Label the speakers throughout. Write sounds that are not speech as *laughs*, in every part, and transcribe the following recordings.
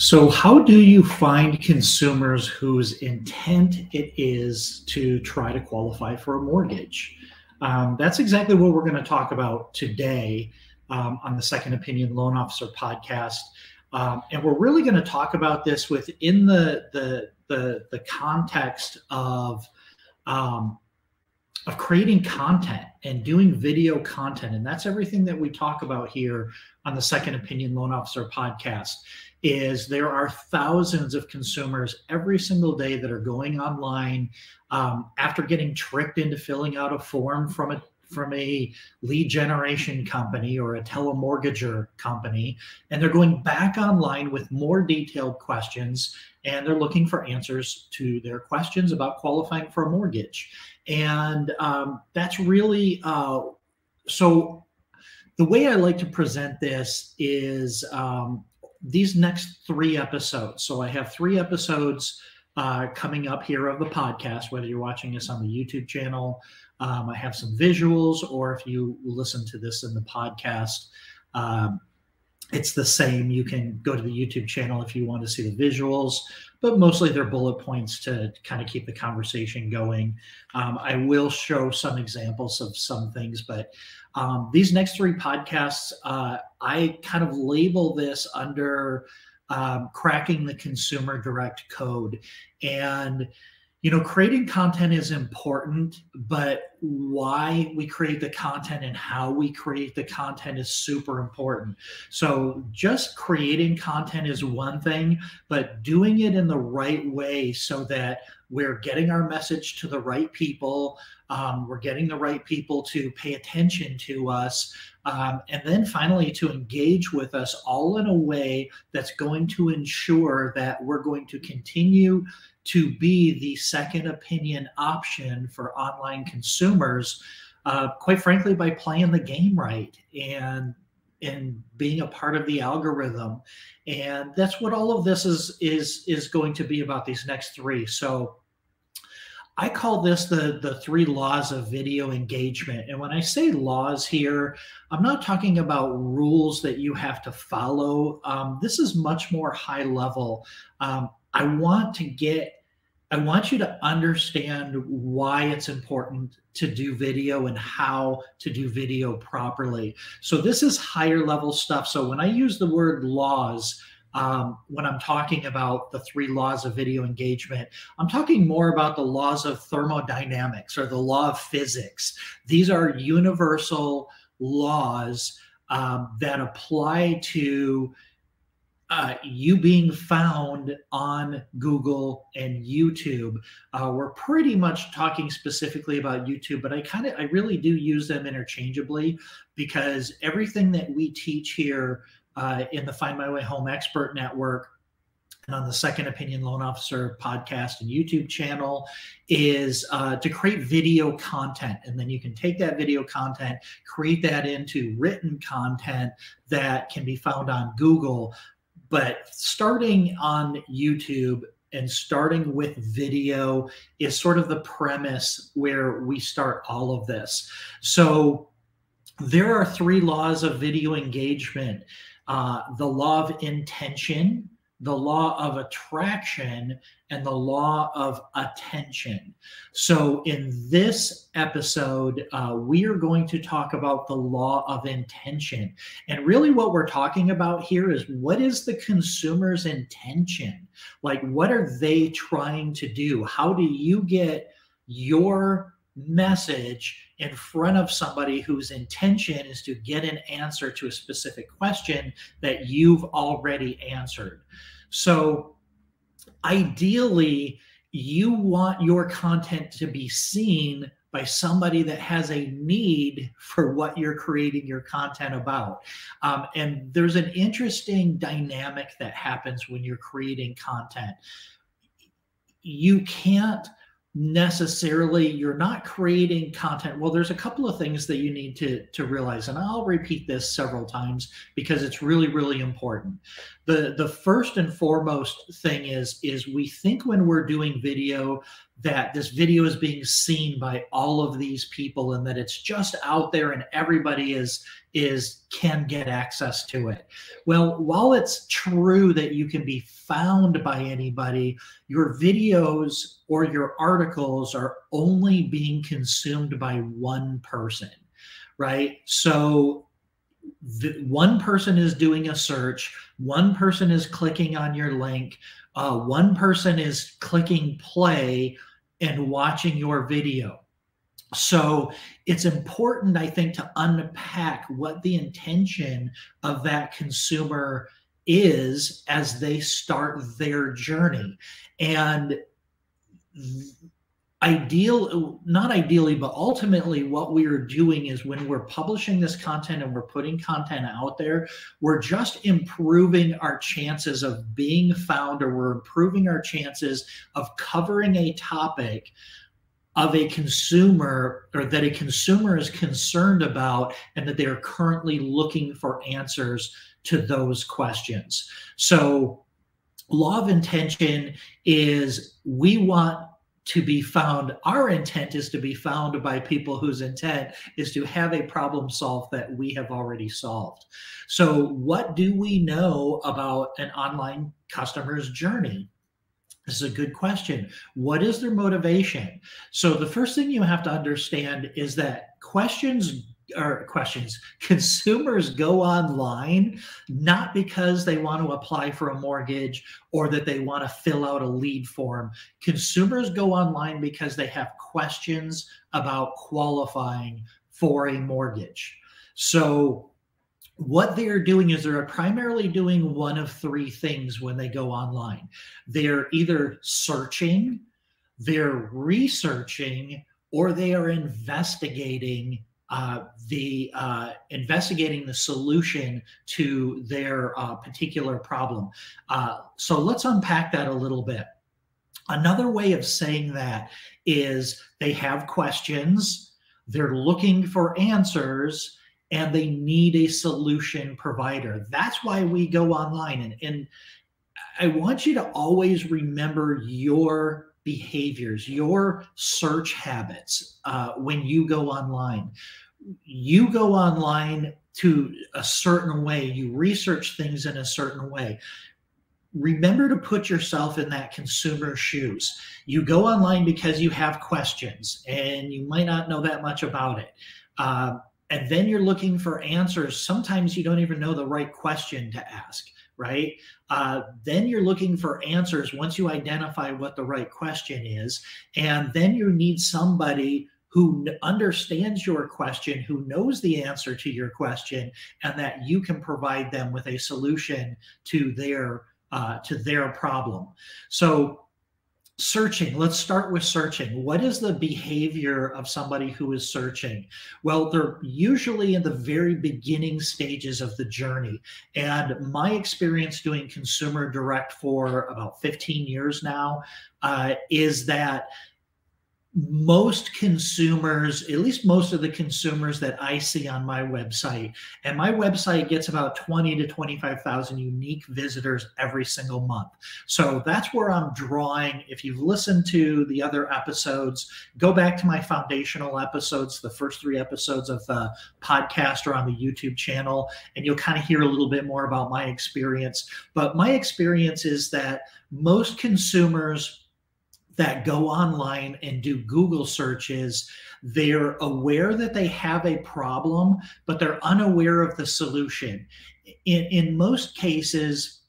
Speaker 1: So, how do you find consumers whose intent it is to try to qualify for a mortgage? Um, that's exactly what we're going to talk about today um, on the Second Opinion Loan Officer podcast. Um, and we're really going to talk about this within the, the, the, the context of, um, of creating content and doing video content. And that's everything that we talk about here on the Second Opinion Loan Officer podcast is there are thousands of consumers every single day that are going online um, after getting tricked into filling out a form from a from a lead generation company or a telemortgager company and they're going back online with more detailed questions and they're looking for answers to their questions about qualifying for a mortgage. And um, that's really uh, so the way i like to present this is um, these next three episodes. So I have three episodes uh, coming up here of the podcast, whether you're watching this on the YouTube channel. Um, I have some visuals, or if you listen to this in the podcast, um, it's the same. You can go to the YouTube channel if you want to see the visuals, but mostly they're bullet points to kind of keep the conversation going. Um, I will show some examples of some things, but um, these next three podcasts, uh, I kind of label this under um, cracking the consumer direct code. And you know, creating content is important, but why we create the content and how we create the content is super important. So, just creating content is one thing, but doing it in the right way so that we're getting our message to the right people, um, we're getting the right people to pay attention to us, um, and then finally to engage with us all in a way that's going to ensure that we're going to continue to be the second opinion option for online consumers, uh, quite frankly, by playing the game right and and being a part of the algorithm. And that's what all of this is is is going to be about these next three. So I call this the the three laws of video engagement. And when I say laws here, I'm not talking about rules that you have to follow. Um, this is much more high level. Um, I want to get I want you to understand why it's important to do video and how to do video properly. So, this is higher level stuff. So, when I use the word laws, um, when I'm talking about the three laws of video engagement, I'm talking more about the laws of thermodynamics or the law of physics. These are universal laws um, that apply to uh, you being found on Google and YouTube. Uh, we're pretty much talking specifically about YouTube, but I kind of, I really do use them interchangeably because everything that we teach here uh, in the Find My Way Home Expert Network and on the Second Opinion Loan Officer podcast and YouTube channel is uh, to create video content. And then you can take that video content, create that into written content that can be found on Google, but starting on YouTube and starting with video is sort of the premise where we start all of this. So there are three laws of video engagement uh, the law of intention, the law of attraction and the law of attention. So, in this episode, uh, we are going to talk about the law of intention. And really, what we're talking about here is what is the consumer's intention? Like, what are they trying to do? How do you get your message in front of somebody whose intention is to get an answer to a specific question that you've already answered. So, ideally, you want your content to be seen by somebody that has a need for what you're creating your content about. Um, and there's an interesting dynamic that happens when you're creating content. You can't necessarily you're not creating content. Well there's a couple of things that you need to to realize and i'll repeat this several times because it's really really important. The the first and foremost thing is is we think when we're doing video that this video is being seen by all of these people and that it's just out there and everybody is is can get access to it. Well while it's true that you can be found by anybody your videos or your articles are only being consumed by one person right? So one person is doing a search, one person is clicking on your link, uh, one person is clicking play and watching your video. So it's important, I think, to unpack what the intention of that consumer is as they start their journey. And ideal not ideally but ultimately what we are doing is when we're publishing this content and we're putting content out there we're just improving our chances of being found or we're improving our chances of covering a topic of a consumer or that a consumer is concerned about and that they are currently looking for answers to those questions. So law of intention is we want to be found our intent is to be found by people whose intent is to have a problem solved that we have already solved so what do we know about an online customer's journey this is a good question. What is their motivation? So, the first thing you have to understand is that questions or questions. *laughs* Consumers go online not because they want to apply for a mortgage or that they want to fill out a lead form. Consumers go online because they have questions about qualifying for a mortgage. So what they're doing is they're primarily doing one of three things when they go online. They're either searching they're researching or they are investigating uh, the uh, investigating the solution to their uh, particular problem. Uh, so let's unpack that a little bit. Another way of saying that is they have questions, they're looking for answers, and they need a solution provider. That's why we go online. And, and I want you to always remember your behaviors, your search habits uh, when you go online. You go online to a certain way, you research things in a certain way. Remember to put yourself in that consumer shoes. You go online because you have questions and you might not know that much about it. Uh, and then you're looking for answers. Sometimes you don't even know the right question to ask right? Uh, then you're looking for answers once you identify what the right question is. And then you need somebody who understands your question, who knows the answer to your question, and that you can provide them with a solution to their uh, to their problem. So searching. Let's start with searching. What is the behavior of somebody who is searching? Well they're usually in the very beginning stages of the journey. And my experience doing consumer direct for about 15 years now uh, is that most consumers, at least most of the consumers that I see on my website, and my website gets about 20 to 25,000 unique visitors every single month. So that's where I'm drawing. If you've listened to the other episodes, go back to my foundational episodes, the first three episodes of the podcast or on the YouTube channel, and you'll kind of hear a little bit more about my experience. But my experience is that most consumers that go online and do Google searches, they're aware that they have a problem, but they're unaware of the solution. In, in most cases,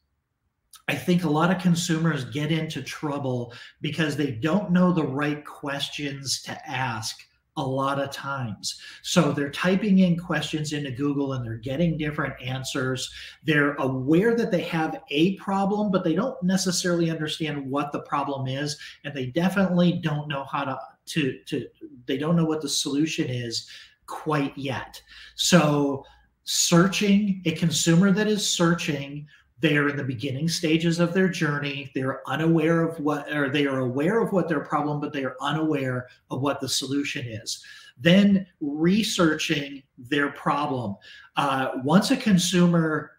Speaker 1: I think a lot of consumers get into trouble because they don't know the right questions to ask a lot of times. So they're typing in questions into Google and they're getting different answers. They're aware that they have a problem, but they don't necessarily understand what the problem is. And they definitely don't know how to, to, to they don't know what the solution is quite yet. So searching, a consumer that is searching they are in the beginning stages of their journey they're unaware of what or they are aware of what their problem but they are unaware of what the solution is then researching their problem uh, once a consumer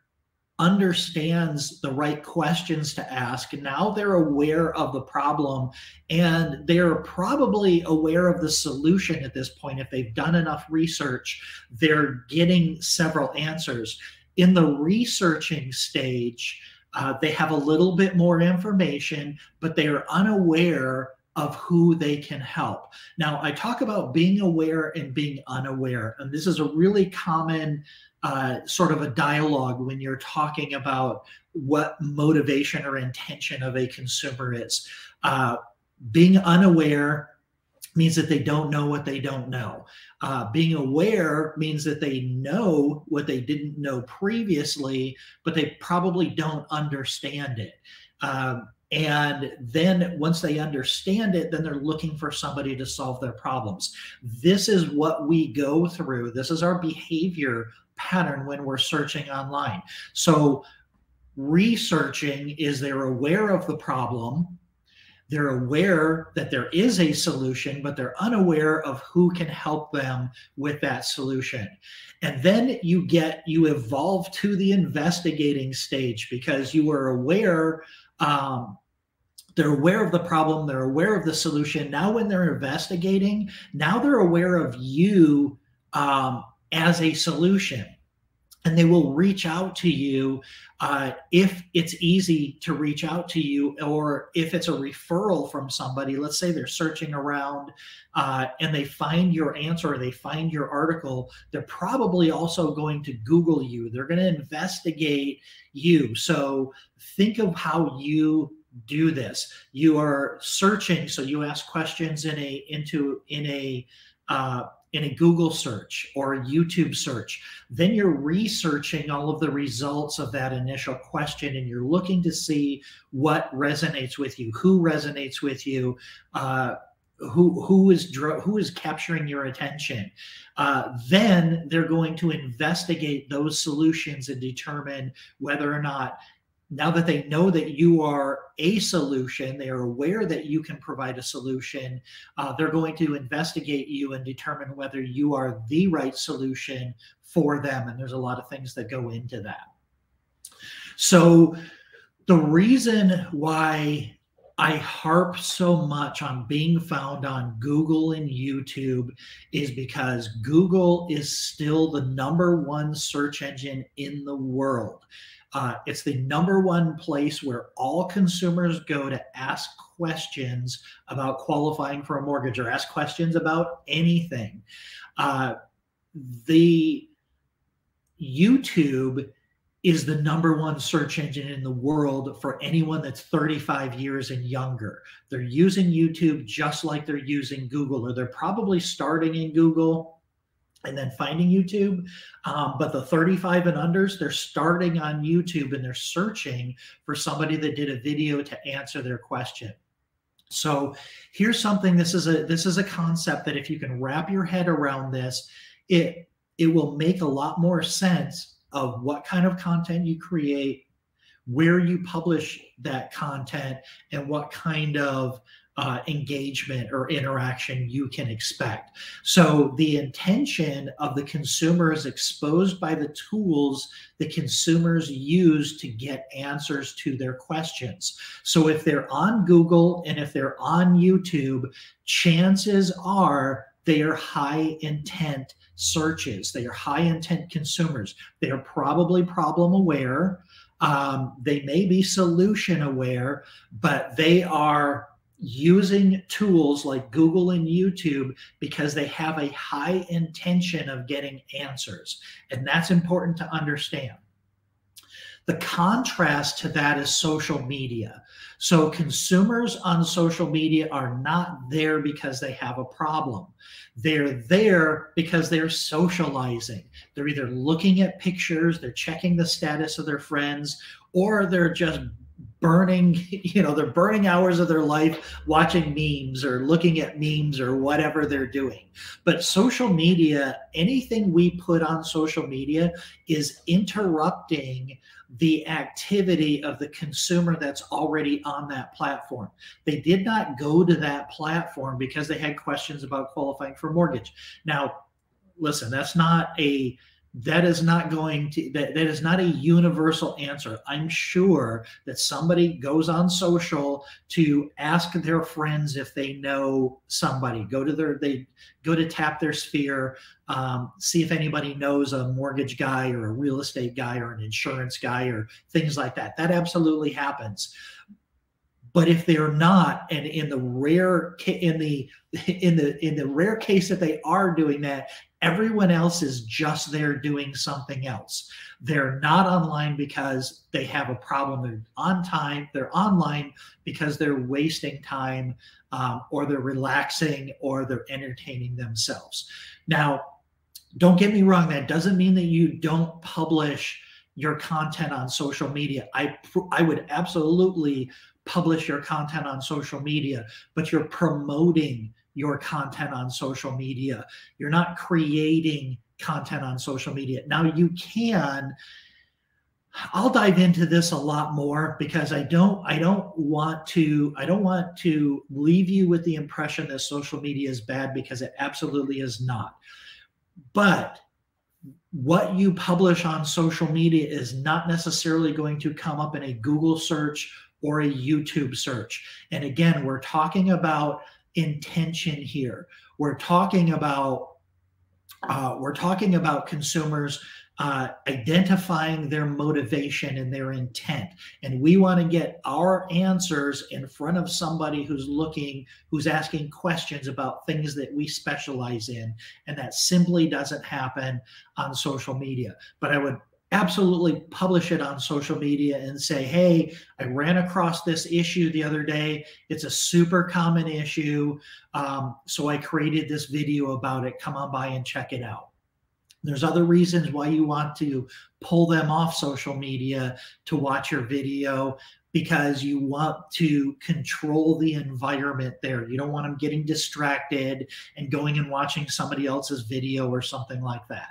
Speaker 1: understands the right questions to ask. Now they're aware of the problem and they're probably aware of the solution at this point. If they've done enough research, they're getting several answers. In the researching stage, uh, they have a little bit more information, but they are unaware of who they can help. Now, I talk about being aware and being unaware, and this is a really common uh, sort of a dialogue when you're talking about what motivation or intention of a consumer is. Uh, being unaware means that they don't know what they don't know. Uh, being aware means that they know what they didn't know previously, but they probably don't understand it. Um, and then once they understand it, then they're looking for somebody to solve their problems. This is what we go through. This is our behavior pattern when we're searching online. So, researching is they're aware of the problem, they're aware that there is a solution, but they're unaware of who can help them with that solution. And then you get, you evolve to the investigating stage because you are aware. Um, they're aware of the problem, they're aware of the solution. Now, when they're investigating, now they're aware of you um, as a solution and they will reach out to you uh, if it's easy to reach out to you or if it's a referral from somebody. Let's say they're searching around uh, and they find your answer they find your article they're probably also going to google you. They're going to investigate you. So think of how you do this. You are searching so you ask questions in a into in a uh, in a Google search or a YouTube search, then you're researching all of the results of that initial question and you're looking to see what resonates with you, who resonates with you, uh, who who is who is capturing your attention. Uh, then they're going to investigate those solutions and determine whether or not now that they know that you are a solution, they are aware that you can provide a solution, uh, they're going to investigate you and determine whether you are the right solution for them. And there's a lot of things that go into that. So, the reason why I harp so much on being found on Google and YouTube is because Google is still the number one search engine in the world. Uh, it's the number one place where all consumers go to ask questions about qualifying for a mortgage or ask questions about anything. Uh, the YouTube is the number one search engine in the world for anyone that's 35 years and younger. They're using YouTube just like they're using Google, or they're probably starting in Google and then finding YouTube. Um, but the 35 and unders, they're starting on YouTube and they're searching for somebody that did a video to answer their question. So here's something. This is a this is a concept that if you can wrap your head around this, it it will make a lot more sense of what kind of content you create, where you publish that content, and what kind of uh, engagement or interaction you can expect. So the intention of the consumer is exposed by the tools the consumers use to get answers to their questions. So if they're on Google and if they're on YouTube, chances are they are high intent searches. They are high intent consumers. They are probably problem aware. Um, they may be solution aware, but they are using tools like Google and YouTube because they have a high intention of getting answers. And that's important to understand. The contrast to that is social media. So, consumers on social media are not there because they have a problem. They're there because they're socializing. They're either looking at pictures, they're checking the status of their friends, or they're just burning *laughs* you know they're burning hours of their life watching memes or looking at memes or whatever they're doing. But social media anything we put on social media is interrupting the activity of the consumer that's already on that platform. They did not go to that platform because they had questions about qualifying for mortgage. Now listen that's not a that is not going to that, that is not a universal answer. I'm sure that somebody goes on social to ask their friends if they know somebody. Go to their they go to tap their sphere um, see if anybody knows a mortgage guy or a real estate guy or an insurance guy or things like that. That absolutely happens. But if they're not and in the rare in the *laughs* in the in the rare case that they are doing that Everyone else is just there doing something else. They're not online because they have a problem. They're on time. They're online because they're wasting time um, or they're relaxing or they're entertaining themselves. Now, don't get me wrong, that doesn't mean that you don't publish your content on social media. I, I would absolutely publish your content on social media, but you're promoting your content on social media. You're not creating content on social media. Now you can I'll dive into this a lot more because I don't I don't want to I don't want to leave you with the impression that social media is bad because it absolutely is not. But what you publish on social media is not necessarily going to come up in a Google search or a YouTube search. And again, we're talking about intention here. We're talking about uh, we're talking about consumers uh, identifying their motivation and their intent, and we want to get our answers in front of somebody who's looking, who's asking questions about things that we specialize in, and that simply doesn't happen on social media. But I would absolutely publish it on social media and say, hey, I ran across this issue the other day. It's a super common issue. Um, so I created this video about it. Come on by and check it out. There's other reasons why you want to pull them off social media to watch your video because you want to control the environment there. You don't want them getting distracted and going and watching somebody else's video or something like that.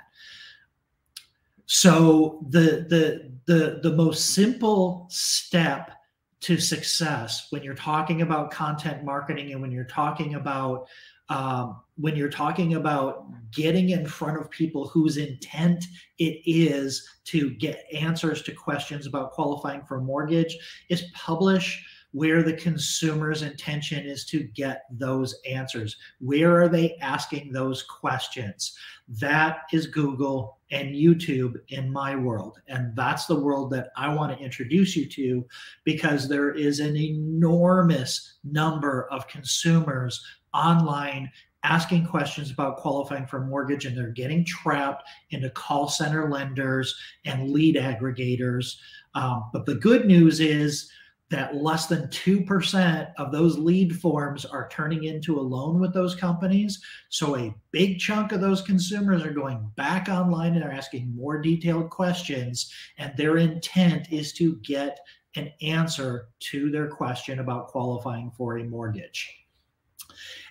Speaker 1: So the the the the most simple step to success when you're talking about content marketing and when you're talking about um, when you're talking about getting in front of people whose intent it is to get answers to questions about qualifying for a mortgage is publish where the consumer's intention is to get those answers. Where are they asking those questions? That is Google and YouTube in my world. And that's the world that I want to introduce you to because there is an enormous number of consumers online asking questions about qualifying for a mortgage and they're getting trapped into call center lenders and lead aggregators. Um, but the good news is, that less than 2% of those lead forms are turning into a loan with those companies. So a big chunk of those consumers are going back online and are asking more detailed questions. And their intent is to get an answer to their question about qualifying for a mortgage.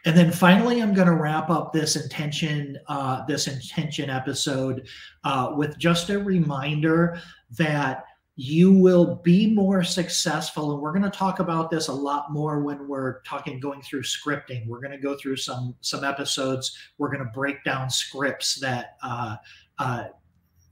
Speaker 1: And then finally, I'm going to wrap up this intention, uh, this intention episode uh, with just a reminder that you will be more successful. And we're going to talk about this a lot more when we're talking going through scripting. We're going to go through some some episodes. We're going to break down scripts that uh, uh,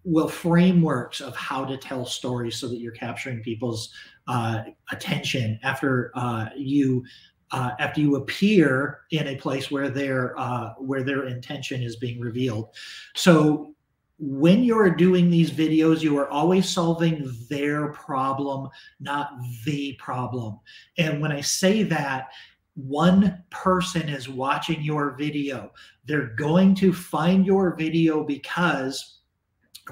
Speaker 1: will frameworks of how to tell stories so that you're capturing people's uh, attention after uh, you. Uh, after you appear in a place where their uh, where their intention is being revealed, so when you're doing these videos, you are always solving their problem, not the problem. And when I say that, one person is watching your video. They're going to find your video because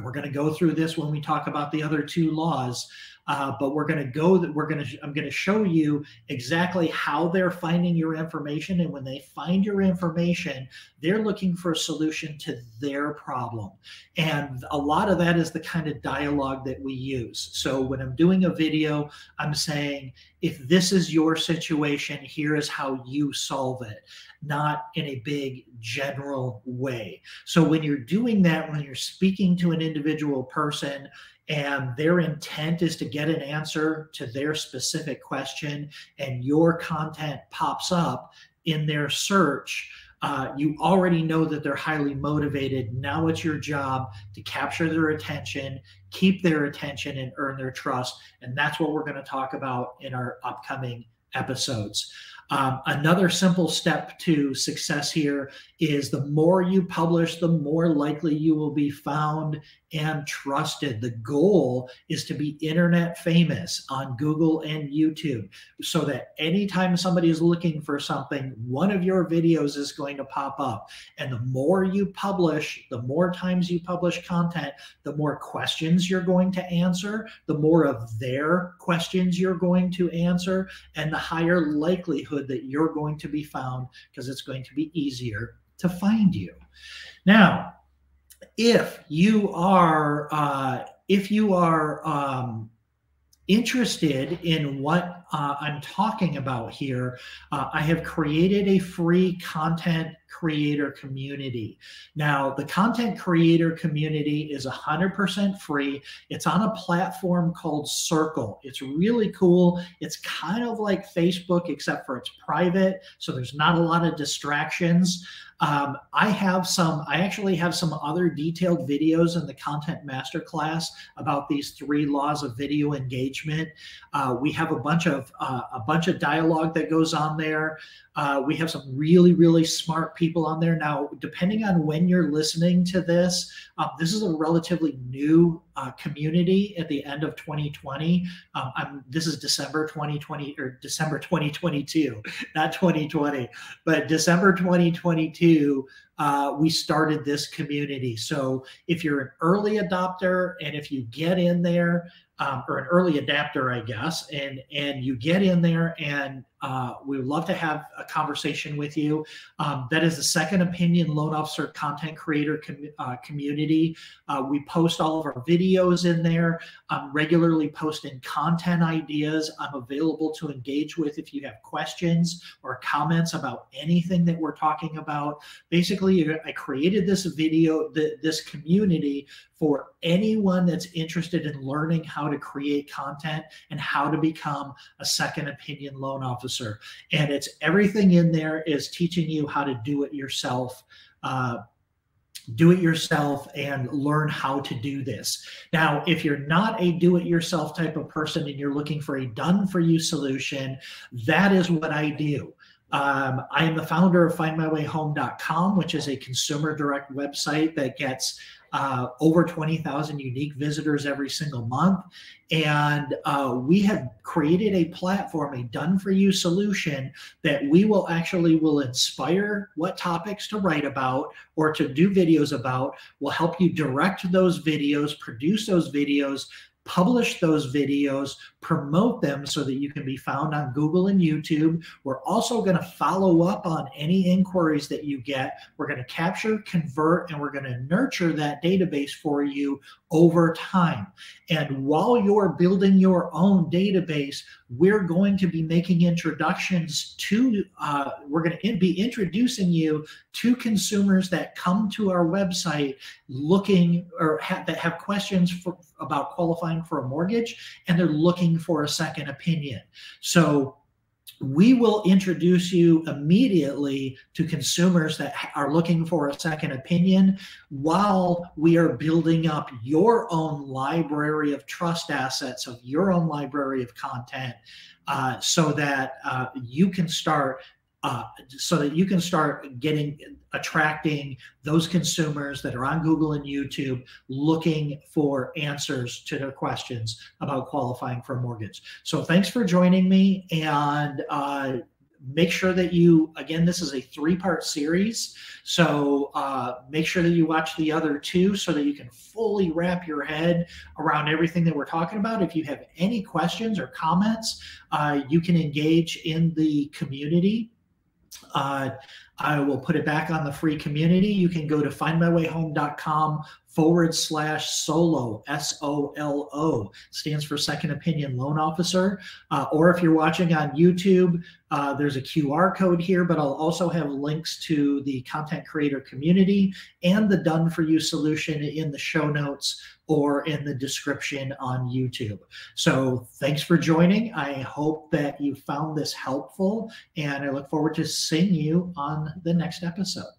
Speaker 1: we're going to go through this when we talk about the other two laws. Uh, but we're going to go that we're going to i'm going to show you exactly how they're finding your information and when they find your information they're looking for a solution to their problem. And a lot of that is the kind of dialogue that we use. So when i'm doing a video i'm saying if this is your situation here is how you solve it not in a big general way. So when you're doing that when you're speaking to an individual person and their intent is to get an answer to their specific question and your content pops up in their search Uh, you already know that they're highly motivated. Now it's your job to capture their attention, keep their attention, and earn their trust. And that's what we're going to talk about in our upcoming episodes. Um, another simple step to success here is the more you publish, the more likely you will be found and trusted. The goal is to be internet famous on Google and YouTube so that anytime somebody is looking for something, one of your videos is going to pop up. And the more you publish, the more times you publish content, the more questions you're going to answer, the more of their questions you're going to answer, and the higher likelihood that you're going to be found because it's going to be easier to find you. Now, if you are uh, if you are um, interested in what uh, I'm talking about here, uh, I have created a free content creator community. Now, the content creator community is 100% free. It's on a platform called Circle. It's really cool. It's kind of like Facebook, except for it's private, so there's not a lot of distractions. Um, I have some, I actually have some other detailed videos in the content masterclass about these three laws of video engagement. Uh, we have a bunch of uh, a bunch of dialogue that goes on there. Uh, we have some really, really smart people on there. Now, depending on when you're listening to this, uh, this is a relatively new uh, community at the end of 2020. Um, this is December 2020 or December 2022, not 2020, but December 2022. Uh, we started this community. So if you're an early adopter and if you get in there, um, or an early adapter, I guess, and and you get in there, and uh, we would love to have a conversation with you. Um, that is the Second Opinion Loan Officer Content Creator com- uh, community. Uh, we post all of our videos in there. I'm regularly posting content ideas. I'm available to engage with if you have questions or comments about anything that we're talking about. Basically, I created this video, the, this community for anyone that's interested in learning how to create content and how to become a second opinion loan officer. And it's everything in there is teaching you how to do it yourself. Uh, do it yourself and learn how to do this. Now, if you're not a do it yourself type of person and you're looking for a done for you solution, that is what I do. Um, I am the founder of findmywayhome.com, which is a consumer direct website that gets uh, over 20,000 unique visitors every single month. And uh, we have created a platform, a done for you solution that we will actually will inspire what topics to write about or to do videos about. We'll help you direct those videos, produce those videos, publish those videos, promote them so that you can be found on Google and YouTube. We're also going to follow up on any inquiries that you get. We're going to capture, convert, and we're going to nurture that database for you over time. And while you're building your own database, we're going to be making introductions to, uh, we're going to be introducing you to consumers that come to our website looking or ha- that have questions for, about qualifying for a mortgage and they're looking for a second opinion. So we will introduce you immediately to consumers that are looking for a second opinion while we are building up your own library of trust assets, of your own library of content, uh, so that uh, you can start uh, so that you can start getting attracting those consumers that are on Google and YouTube looking for answers to their questions about qualifying for a mortgage. So thanks for joining me and uh, make sure that you again this is a three part series. So uh, make sure that you watch the other two so that you can fully wrap your head around everything that we're talking about. If you have any questions or comments uh, you can engage in the community uh, I will put it back on the free community. You can go to findmywayhome.com forward slash solo, S O L O, stands for Second Opinion Loan Officer. Uh, or if you're watching on YouTube, uh, there's a QR code here, but I'll also have links to the content creator community and the done for you solution in the show notes or in the description on YouTube. So thanks for joining. I hope that you found this helpful, and I look forward to seeing you on on the next episode.